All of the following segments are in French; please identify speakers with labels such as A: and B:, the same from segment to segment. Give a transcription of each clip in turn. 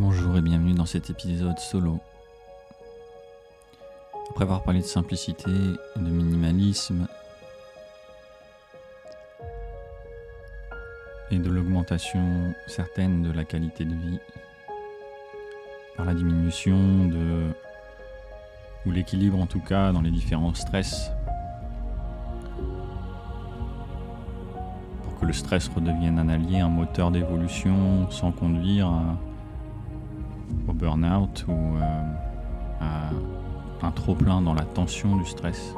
A: Bonjour et bienvenue dans cet épisode solo. Après avoir parlé de simplicité de minimalisme et de l'augmentation certaine de la qualité de vie par la diminution de ou l'équilibre en tout cas dans les différents stress pour que le stress redevienne un allié, un moteur d'évolution sans conduire à au burn-out ou euh, un trop-plein dans la tension du stress.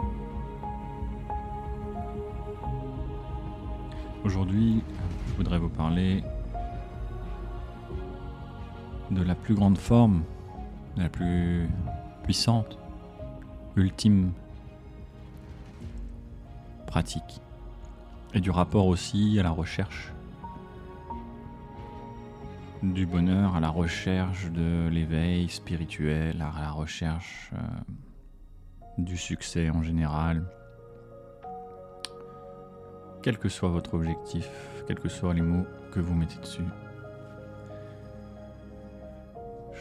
A: Aujourd'hui, je voudrais vous parler de la plus grande forme, de la plus puissante, ultime pratique, et du rapport aussi à la recherche du bonheur à la recherche de l'éveil spirituel, à la recherche euh, du succès en général. Quel que soit votre objectif, quels que soient les mots que vous mettez dessus.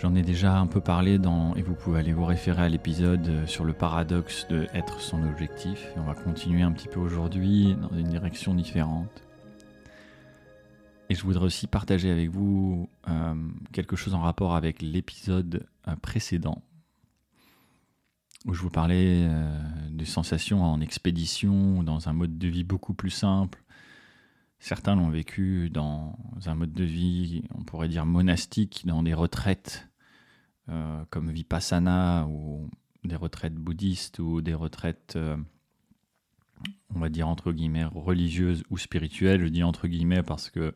A: J'en ai déjà un peu parlé dans, et vous pouvez aller vous référer à l'épisode sur le paradoxe de être son objectif. Et on va continuer un petit peu aujourd'hui dans une direction différente. Et je voudrais aussi partager avec vous euh, quelque chose en rapport avec l'épisode euh, précédent, où je vous parlais euh, des sensations en expédition, dans un mode de vie beaucoup plus simple. Certains l'ont vécu dans un mode de vie, on pourrait dire monastique, dans des retraites comme Vipassana ou des retraites bouddhistes ou des retraites on va dire entre guillemets religieuses ou spirituelles. Je dis entre guillemets parce que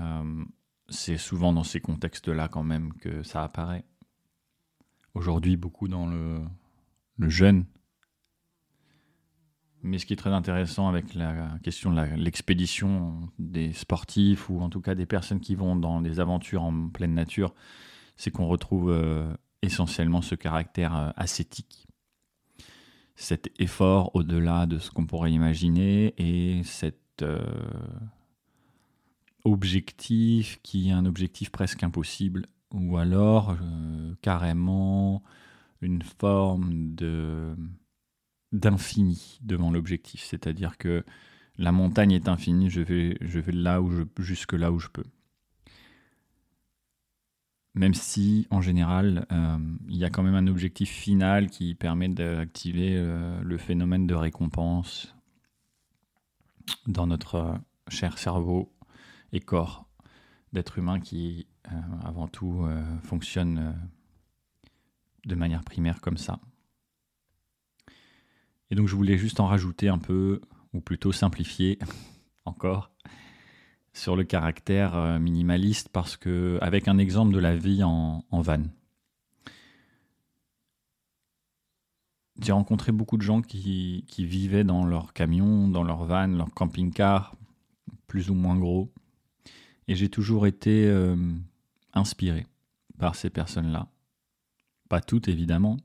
A: euh, c'est souvent dans ces contextes-là quand même que ça apparaît. Aujourd'hui, beaucoup dans le, le jeune. Mais ce qui est très intéressant avec la question de l'expédition des sportifs ou en tout cas des personnes qui vont dans des aventures en pleine nature, c'est qu'on retrouve euh, essentiellement ce caractère euh, ascétique. Cet effort au-delà de ce qu'on pourrait imaginer et cette objectif qui est un objectif presque impossible, ou alors euh, carrément une forme d'infini devant l'objectif, c'est-à-dire que la montagne est infinie, je vais, je vais là où je, jusque là où je peux. Même si, en général, euh, il y a quand même un objectif final qui permet d'activer euh, le phénomène de récompense dans notre cher cerveau et corps d'être humain qui, euh, avant tout, euh, fonctionne euh, de manière primaire comme ça. Et donc je voulais juste en rajouter un peu, ou plutôt simplifier encore, sur le caractère minimaliste, parce que avec un exemple de la vie en, en van. J'ai rencontré beaucoup de gens qui, qui, vivaient dans leur camion, dans leur van, leur camping-car, plus ou moins gros, et j'ai toujours été euh, inspiré par ces personnes-là. Pas toutes, évidemment,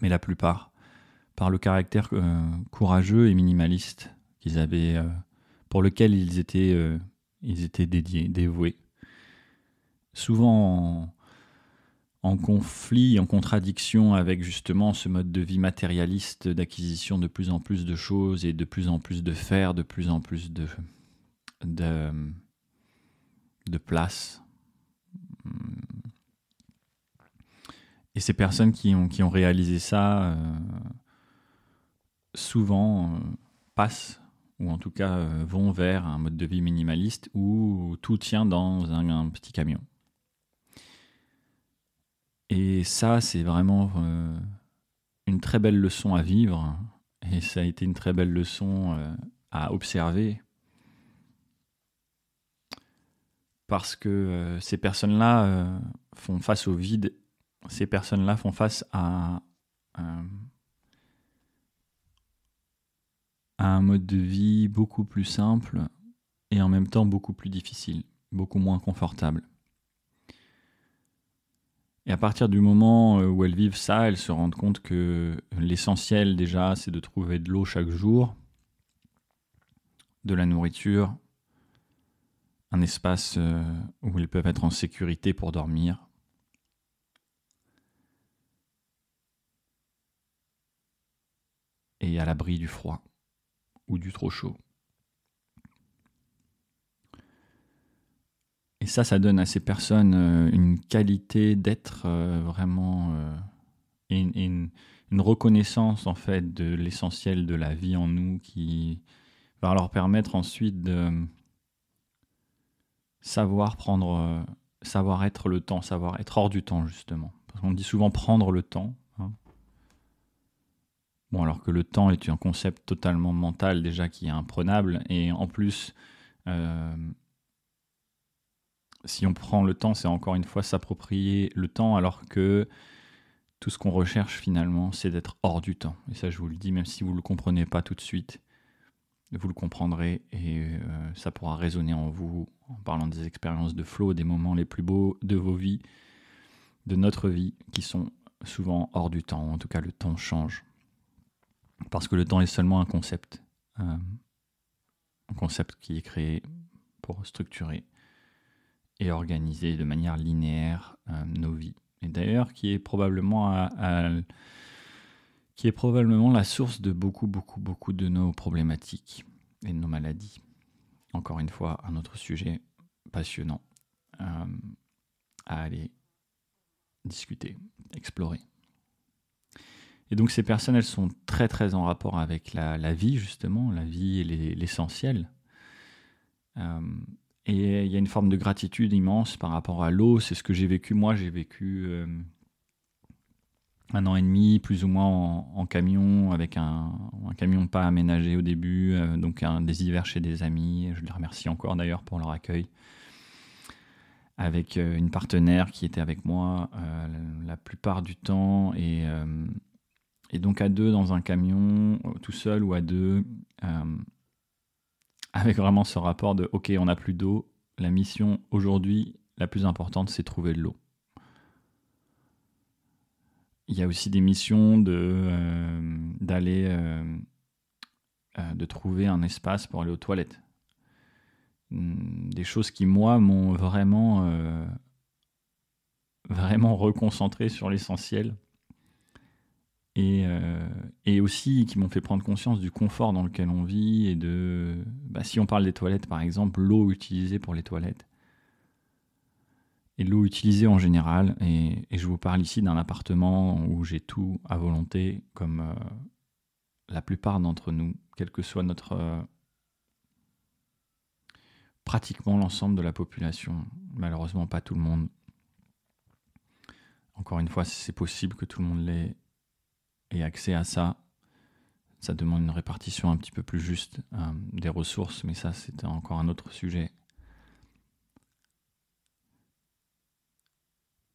A: mais la plupart, par le caractère euh, courageux et minimaliste qu'ils avaient, euh, pour lequel ils étaient, ils étaient dédiés, dévoués. Souvent en, en, conflit, en contradiction avec justement ce mode de vie matérialiste d'acquisition de plus en plus de choses et de plus en plus de faire, de plus en plus de, de, de place. Et ces personnes qui ont, qui ont réalisé ça, euh, souvent euh, passent, ou en tout cas euh, vont vers un mode de vie minimaliste où tout tient dans un, petit camion. Et ça, c'est vraiment une très belle leçon à vivre, et ça a été une très belle leçon à observer. Parce que euh, ces personnes-là euh, font face au vide, ces personnes-là font face à, à, un mode de vie beaucoup plus simple et en même temps beaucoup plus difficile, beaucoup moins confortable. Et à partir du moment euh, où elles vivent ça, elles se rendent compte que l'essentiel déjà, c'est de trouver de l'eau chaque jour, de la nourriture, un espace euh, où ils peuvent être en sécurité pour dormir. Et à l'abri du froid ou du trop chaud. Et ça, ça donne à ces personnes euh, une qualité d'être euh, vraiment et, une, reconnaissance en fait de l'essentiel de la vie en nous qui va leur permettre ensuite de savoir prendre, euh, savoir être le temps, savoir être hors du temps justement. Parce qu'on dit souvent prendre le temps. Bon, alors que le temps est un concept totalement mental déjà qui est imprenable et en plus, euh, si on prend le temps, c'est encore une fois s'approprier le temps alors que tout ce qu'on recherche finalement, c'est d'être hors du temps. Et ça, je vous le dis, même si vous ne le comprenez pas tout de suite, vous le comprendrez et euh, ça pourra résonner en vous en parlant des expériences de flow, des moments les plus beaux de vos vies, de notre vie, qui sont souvent hors du temps. En tout cas, le temps change. Parce que le temps est seulement un concept. Euh, un concept qui est créé pour structurer et organiser de manière linéaire euh, nos vies. Et d'ailleurs, qui est probablement qui est probablement la source de beaucoup, beaucoup, beaucoup de nos problématiques et de nos maladies. Encore une fois, un autre sujet passionnant euh, à aller discuter, explorer. Et donc ces personnes, elles sont très très en rapport avec la, vie, justement, la vie et l'essentiel. Euh, et il y a une forme de gratitude immense par rapport à l'eau. C'est ce que j'ai vécu. Moi, j'ai vécu euh, un an et demi, plus ou moins en, camion, avec un, camion pas aménagé au début, euh, donc des hivers chez des amis. Je les remercie encore d'ailleurs pour leur accueil. Avec une partenaire qui était avec moi la plupart du temps, et, et, donc à deux dans un camion, tout seul ou à deux, avec vraiment ce rapport de OK, on n'a plus d'eau. La mission aujourd'hui, la plus importante, c'est trouver de l'eau. Il y a aussi des missions de euh, d'aller euh, euh, de trouver un espace pour aller aux toilettes. Hmm, des choses qui moi m'ont vraiment vraiment reconcentré sur l'essentiel et, et, aussi qui m'ont fait prendre conscience du confort dans lequel on vit et de bah, si on parle des toilettes par exemple l'eau utilisée pour les toilettes et l'eau utilisée en général. Et, je vous parle ici d'un appartement où j'ai tout à volonté, comme euh, la plupart d'entre nous, quel que soit notre... Euh, pratiquement l'ensemble de la population, malheureusement pas tout le monde. Encore une fois, c'est possible que tout le monde ait, accès à ça. Ça demande une répartition un petit peu plus juste euh, des ressources, mais ça c'est encore un autre sujet.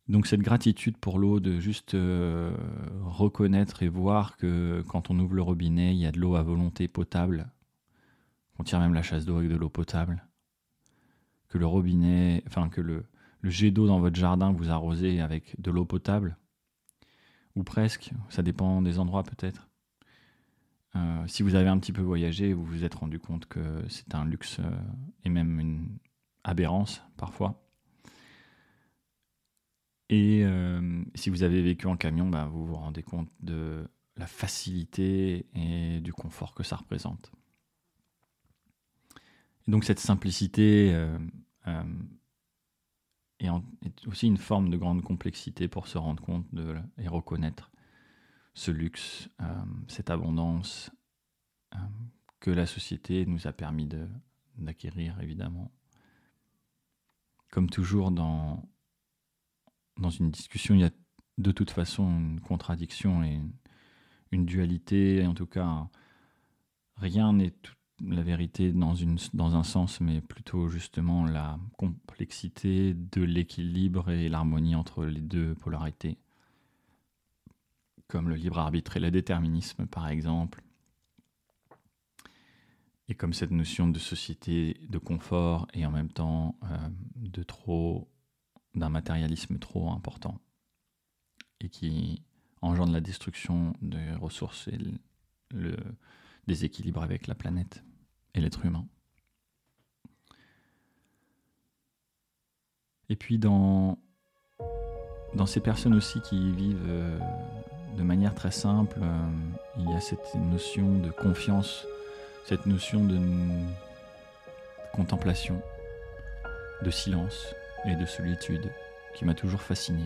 A: Donc cette gratitude pour l'eau, de juste euh, reconnaître et voir que quand on ouvre le robinet, il y a de l'eau à volonté potable, qu'on tire même la chasse d'eau avec de l'eau potable, que le robinet, enfin que le, jet d'eau dans votre jardin vous arrosez avec de l'eau potable, ou presque, ça dépend des endroits peut-être. Euh, si vous avez un petit peu voyagé, vous vous êtes rendu compte que c'est un luxe euh, et même une aberrance parfois. Et euh, si vous avez vécu en camion, bah, vous vous rendez compte de la facilité et du confort que ça représente. donc cette simplicité euh, euh, est, aussi une forme de grande complexité pour se rendre compte de, et reconnaître ce luxe, cette abondance que la société nous a permis d'acquérir, évidemment. Comme toujours dans dans une discussion, il y a de toute façon une contradiction et une, dualité. En tout cas, rien n'est la vérité dans, un sens, mais plutôt justement la complexité de l'équilibre et l'harmonie entre les deux polarités, comme le libre arbitre et le déterminisme par exemple, et comme cette notion de société de confort et en même temps euh, de trop d'un matérialisme trop important. Et qui engendre la destruction des ressources et le, déséquilibre avec la planète et l'être humain. Et puis dans, ces personnes aussi qui vivent euh, de manière très simple, euh, il y a cette notion de confiance, cette notion de contemplation, de silence et de solitude qui m'a toujours fasciné,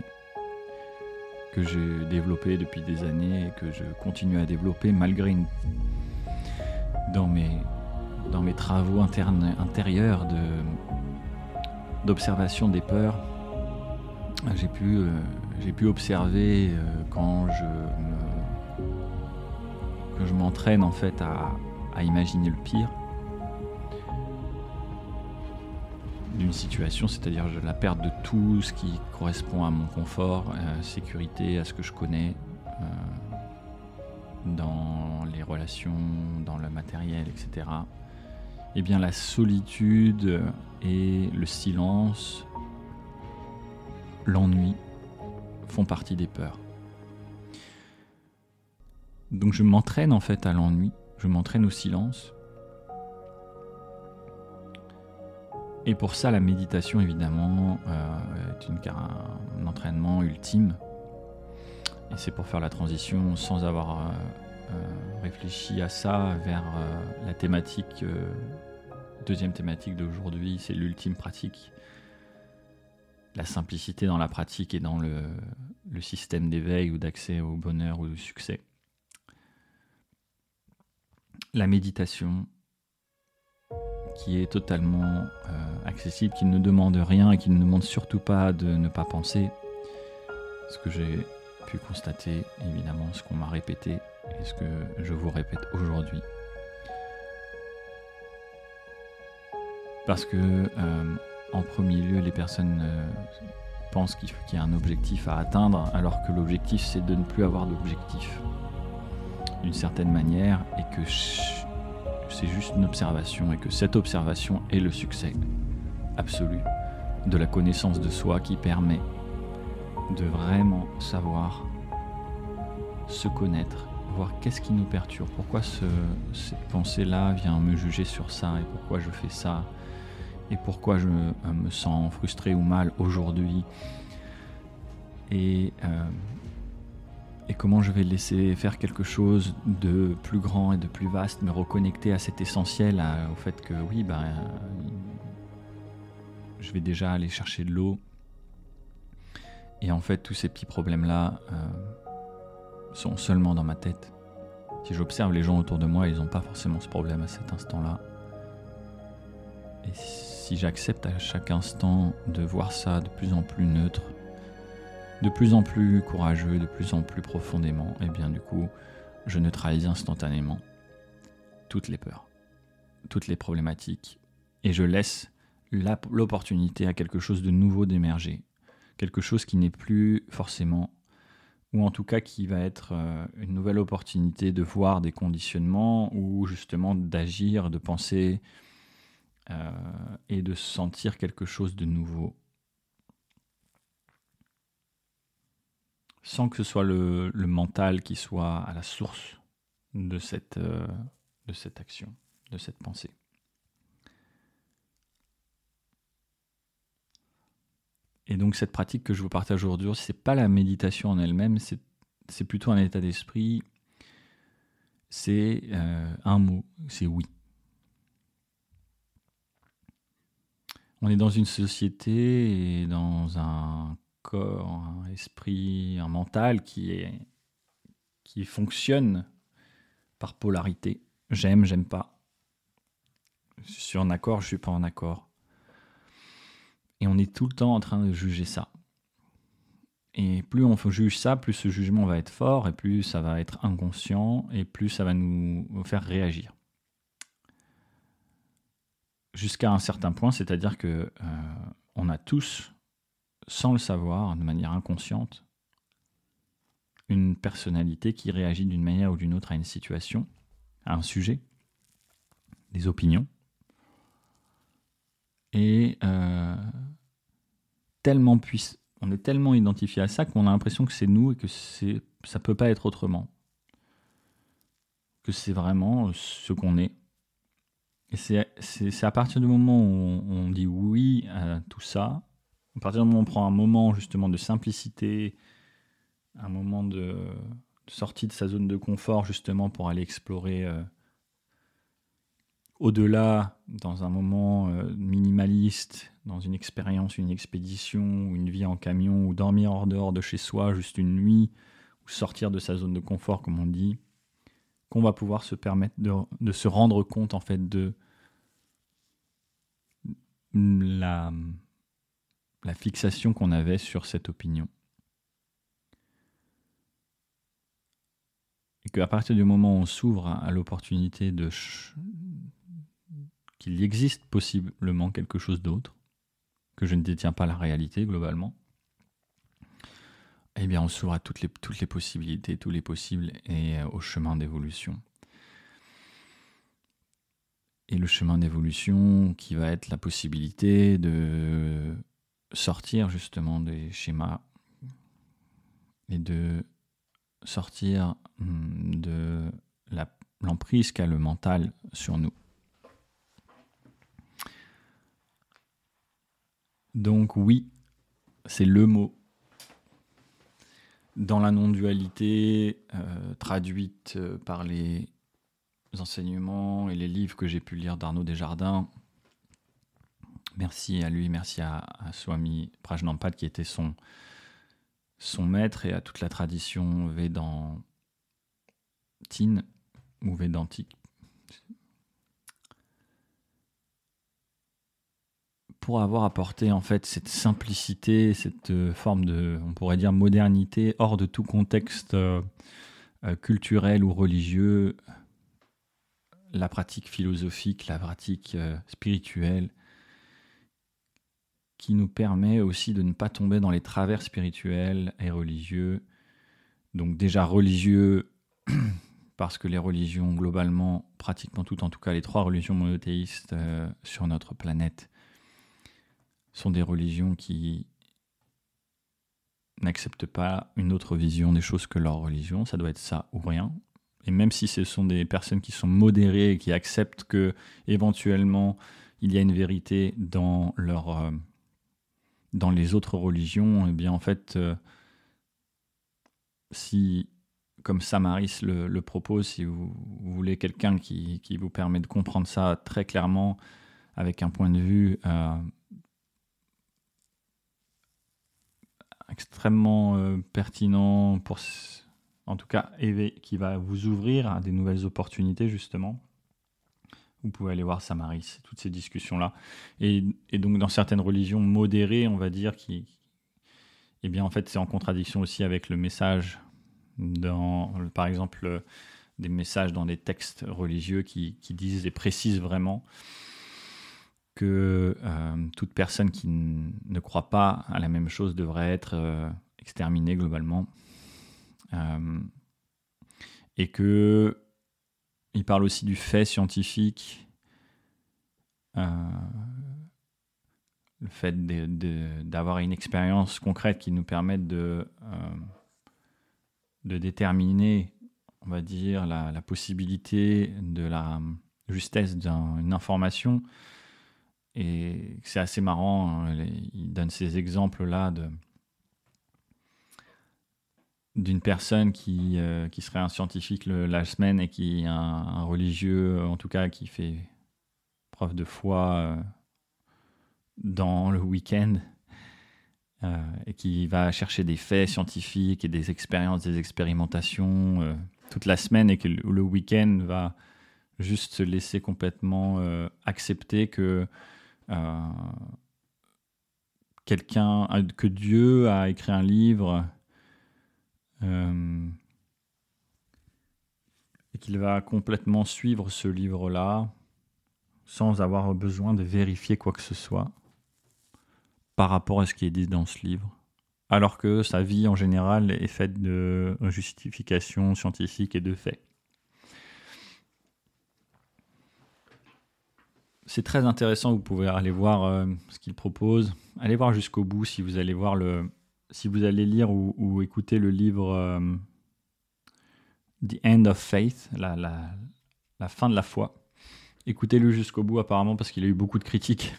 A: que j'ai développé depuis des années et que je continue à développer malgré dans mes, dans mes travaux internes, intérieurs d'observation des peurs, j'ai pu, euh, j'ai pu observer euh, quand je me, je m'entraîne en fait à, imaginer le pire d'une situation, c'est-à-dire la perte de tout ce qui correspond à mon confort, à sécurité, à ce que je connais euh, dans les relations, dans matériel, etc. Eh bien la solitude et le silence, l'ennui font partie des peurs. Donc je m'entraîne en fait à l'ennui, je m'entraîne au silence. Et pour ça, la méditation, évidemment, euh, est un, entraînement ultime. Et c'est pour faire la transition sans avoir euh, réfléchi à ça vers la thématique deuxième thématique d'aujourd'hui, c'est l'ultime pratique. La simplicité dans la pratique et dans le, système d'éveil ou d'accès au bonheur ou au succès. La méditation, qui est totalement euh, accessible, qui ne demande rien et qui ne demande surtout pas de ne pas penser. Ce que j'ai pu constater, évidemment, ce qu'on m'a répété et ce que je vous répète aujourd'hui. Parce que, euh, en premier lieu, les personnes euh, pensent qu'il y a un objectif à atteindre, alors que l'objectif, c'est de ne plus avoir d'objectif, d'une certaine manière, et que c'est juste une observation, et que cette observation est le succès absolu de la connaissance de soi qui permet de vraiment savoir se connaître, voir qu'est-ce qui nous perturbe, pourquoi cette pensée-là vient me juger sur ça, et pourquoi je fais ça, et pourquoi je me sens frustré ou mal aujourd'hui et, euh, et comment je vais laisser faire quelque chose de plus grand et de plus vaste, me reconnecter à cet essentiel, au fait que oui, ben, je vais déjà aller chercher de l'eau. Et en fait, tous ces petits problèmes-là euh, sont seulement dans ma tête. Si j'observe les gens autour de moi, ils n'ont pas forcément ce problème à cet instant-là. Et si j'accepte à chaque instant de voir ça de plus en plus neutre, de plus en plus courageux, de plus en plus profondément, et eh bien du coup, je neutralise instantanément toutes les peurs, toutes les problématiques, et je laisse l'opportunité à quelque chose de nouveau d'émerger, quelque chose qui n'est plus forcément, ou en tout cas qui va être euh, une nouvelle opportunité de voir des conditionnements, ou justement d'agir, de penser, euh, et de sentir quelque chose de nouveau. Sans que ce soit le, mental qui soit à la source de cette, euh, de cette action, de cette pensée. Et donc cette pratique que je vous partage aujourd'hui, c'est pas la méditation en elle-même, c'est plutôt un état d'esprit. C'est euh, un mot, c'est oui. on est dans une société dans un corps, un esprit, un mental qui fonctionne par polarité. J'aime, j'aime pas. Je suis en accord, je suis pas en accord. Et on est tout le temps en train de juger ça. Et plus on juge ça, plus ce jugement va être fort, et plus ça va être inconscient, et plus ça va nous faire réagir jusqu'à un certain point, c'est-à-dire que euh, on a tous, sans le savoir, de manière inconsciente, une personnalité qui réagit d'une manière ou d'une autre à une situation, à un sujet, des opinions, et euh, tellement puisse, on est tellement identifié à ça qu'on a l'impression que c'est nous et que c'est, ça peut pas être autrement, que c'est vraiment ce qu'on est. Et c'est à partir du moment où on, dit oui à tout ça, À partir du moment où on prend un moment justement de simplicité, un moment de, sortie de sa zone de confort justement pour aller explorer euh, au-delà dans un moment euh, minimaliste, dans une expérience, une expédition, une vie en camion, ou dormir hors dehors de chez soi juste une nuit, ou sortir de sa zone de confort comme on dit, qu'on va pouvoir se permettre de, se rendre compte en fait de la fixation qu'on avait sur cette opinion. Et qu'à partir du moment où on s'ouvre à, l'opportunité de qu'il existe possiblement quelque chose d'autre, que je ne détiens pas la réalité globalement, eh bien on s'ouvre à toutes les, possibilités, tous les possibles et euh, au chemin d'évolution. Et le chemin d'évolution qui va être la possibilité de sortir justement des schémas et de sortir hum, de l'emprise qu'a le mental sur nous. Donc oui, c'est le mot. Dans la non-dualité, euh, traduite euh, par les enseignements et les livres que j'ai pu lire d'Arnaud Desjardins, merci à lui, merci à, Swami Prajnampad qui était son, son maître et à toute la tradition védantine ou védantique. Pour avoir apporté en fait cette simplicité, cette euh, forme de, on pourrait dire, modernité hors de tout contexte euh, euh, culturel ou religieux, la pratique philosophique, la pratique spirituelle, qui nous permet aussi de ne pas tomber dans les travers spirituels et religieux. Donc déjà religieux, parce que les religions globalement, pratiquement toutes, en tout cas les trois religions monothéistes sur notre planète, sont des religions qui n'acceptent pas une autre vision des choses que leur religion. Ça doit être ça ou rien. Et même si ce sont des personnes qui sont modérées et qui acceptent que éventuellement il y a une vérité dans leur euh, dans les autres religions, eh bien en fait, euh, si, comme Samaris le, propose, si vous, voulez quelqu'un qui, qui, vous permet de comprendre ça très clairement, avec un point de vue euh, extrêmement euh, pertinent, pour, en tout cas qui va vous ouvrir à des nouvelles opportunités justement, vous pouvez aller voir Samaris, toutes ces discussions-là. Et, donc, dans certaines religions modérées, on va dire, qui, eh bien, en fait, c'est en contradiction aussi avec le message, dans, par exemple, des messages dans des textes religieux qui, disent et précisent vraiment que euh, toute personne qui ne croit pas à la même chose devrait être euh, exterminée globalement. Euh, et que il parle aussi du fait scientifique, le fait d'avoir une expérience concrète qui nous permette de, de déterminer, on va dire, la, possibilité de la justesse d'une information. Et c'est assez marrant, hein, il donne ces exemples-là d'une personne qui, euh, qui serait un scientifique la semaine et qui est un, religieux, en tout cas, qui fait preuve de foi euh, dans le week-end euh, et qui va chercher des faits scientifiques et des expériences, des expérimentations toute la semaine et que le, week-end va juste se laisser complètement accepter que quelqu'un, que Dieu a écrit un livre euh, et qu'il va complètement suivre ce livre-là sans avoir besoin de vérifier quoi que ce soit par rapport à ce qui est dit dans ce livre. Alors que sa vie en général est faite de justifications scientifiques et de faits. C'est très intéressant, vous pouvez aller voir euh, ce qu'il propose. Allez voir jusqu'au bout si vous allez voir le, si vous allez lire ou, écouter le livre euh, The End of Faith, la, fin de la foi, écoutez-le jusqu'au bout apparemment parce qu'il a eu beaucoup de critiques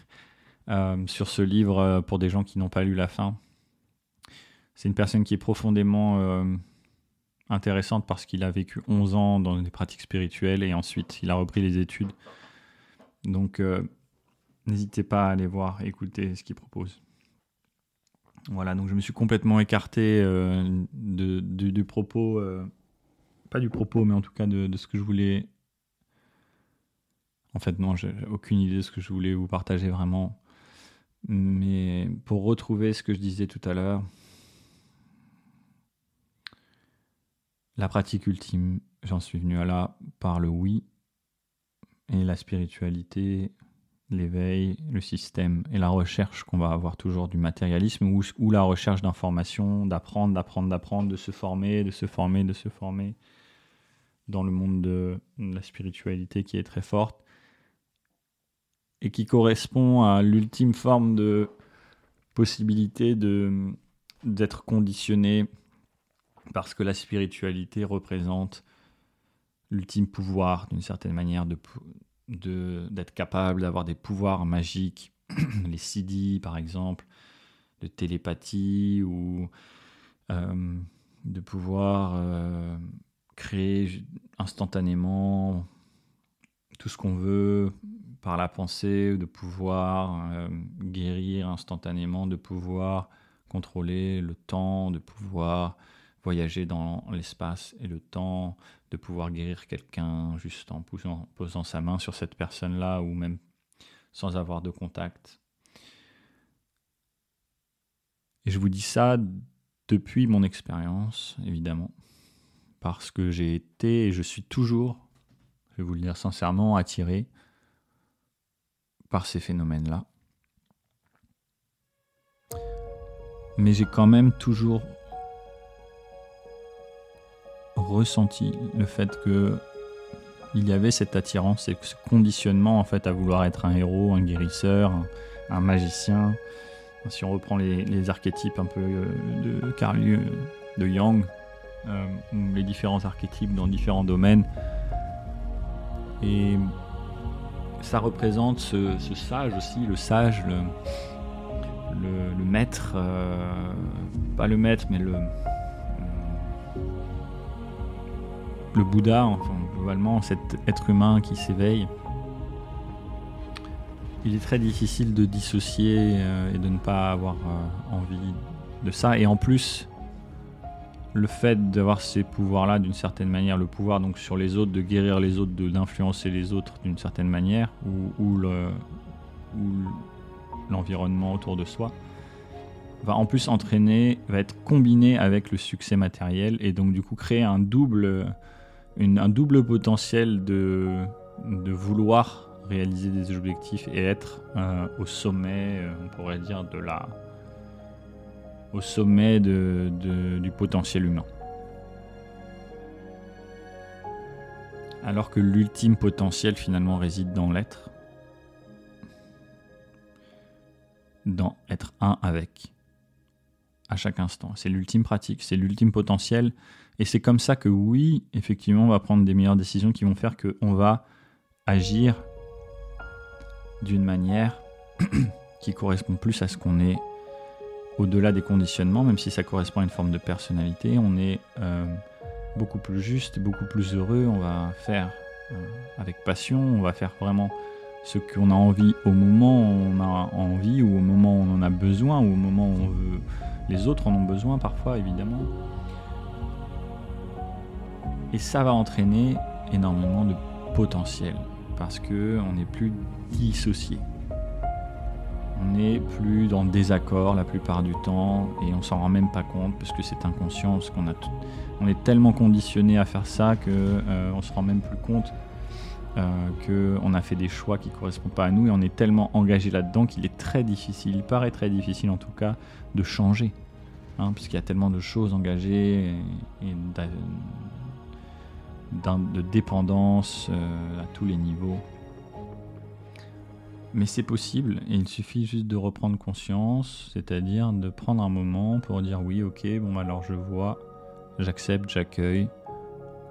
A: euh, sur ce livre pour des gens qui n'ont pas lu la fin. C'est une personne qui est profondément intéressante parce qu'il a vécu 11 ans dans des pratiques spirituelles et ensuite il a repris les études. Donc n'hésitez pas à aller voir, écouter ce qu'il propose. Voilà, donc je me suis complètement écarté de, du propos, pas du propos, mais en tout cas de, de ce que je voulais en fait, non, j'ai aucune idée de ce que je voulais vous partager vraiment. Mais pour retrouver ce que je disais tout à l'heure, la pratique ultime, j'en suis venu à là par le oui et la spiritualité, l'éveil, le système et la recherche qu'on va avoir toujours du matérialisme ou, la recherche d'informations, d'apprendre, d'apprendre, d'apprendre, de se former, de se former, de se former dans le monde de la spiritualité qui est très forte et qui correspond à l'ultime forme de possibilité de d'être conditionné parce que la spiritualité représente l'ultime pouvoir d'une certaine manière de d'être capable d'avoir des pouvoirs magiques les CD par exemple de télépathie ou euh, de pouvoir euh, créer instantanément tout ce qu'on veut par la pensée, de pouvoir euh, guérir instantanément, de pouvoir contrôler le temps, de pouvoir voyager dans l'espace et le temps, de pouvoir guérir quelqu'un juste en posant, sa main sur cette personne-là ou même sans avoir de contact. Et je vous dis ça depuis mon expérience, évidemment, parce que j'ai été et je suis toujours, je vais vous le dire sincèrement, attiré par ces phénomènes-là. Mais j'ai quand même toujours ressenti le fait que il y avait cette attirance et ce conditionnement en fait à vouloir être un héros, un guérisseur, un, magicien. Si on reprend les, archétypes un peu euh, de Carl de Jung, euh, les différents archétypes dans différents domaines. Et ça représente ce, sage aussi, le sage, le, le, maître, euh, pas le maître, mais le, le Bouddha, enfin, globalement, cet être humain qui s'éveille. Il est très difficile de dissocier euh, et de ne pas avoir euh, envie de ça. Et en plus, le fait d'avoir ces pouvoirs-là, d'une certaine manière, le pouvoir donc sur les autres, de guérir les autres, d'influencer les autres d'une certaine manière, ou, l'environnement autour de soi, va en plus entraîner, va être combiné avec le succès matériel et donc du coup créer un double, un double potentiel de, de vouloir réaliser des objectifs et être euh, au sommet, euh, on pourrait dire, de la, au sommet du potentiel humain. Alors que l'ultime potentiel finalement réside dans l'être, dans être un avec, à chaque instant. C'est l'ultime pratique, c'est l'ultime potentiel, et c'est comme ça que oui, effectivement, on va prendre des meilleures décisions qui vont faire qu'on va agir d'une manière qui correspond plus à ce qu'on est au-delà des conditionnements, même si ça correspond à une forme de personnalité, on est euh, beaucoup plus juste, beaucoup plus heureux, on va faire euh, avec passion, on va faire vraiment ce qu'on a envie au moment où on a envie, ou au moment où on en a besoin, ou au moment où on veut. Les autres en ont besoin parfois, évidemment. Et ça va entraîner énormément de potentiel, parce qu'on n'est plus dissocié on n'est plus dans désaccord la plupart du temps et on s'en rend même pas compte parce que c'est inconscient, parce qu'on a on est tellement conditionné à faire ça que euh, on se rend même plus compte euh, qu'on a fait des choix qui correspondent pas à nous et on est tellement engagé là-dedans qu'il est très difficile, il paraît très difficile en tout cas, de changer, hein, puisqu'il y a tellement de choses engagées et, de dépendance euh, à tous les niveaux. Mais c'est possible il suffit juste de reprendre conscience, c'est-à-dire de prendre un moment pour dire oui, ok, bon alors je vois, j'accepte, j'accueille,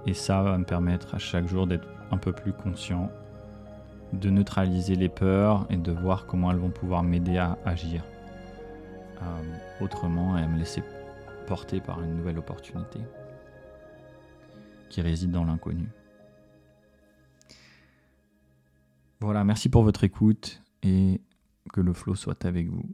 A: et ça va me permettre à chaque jour d'être un peu plus conscient de neutraliser les peurs et de voir comment elles vont pouvoir m'aider à agir euh, autrement et à me laisser porter par une nouvelle opportunité qui réside dans l'inconnu. Voilà, merci pour votre écoute et que le flow soit avec vous.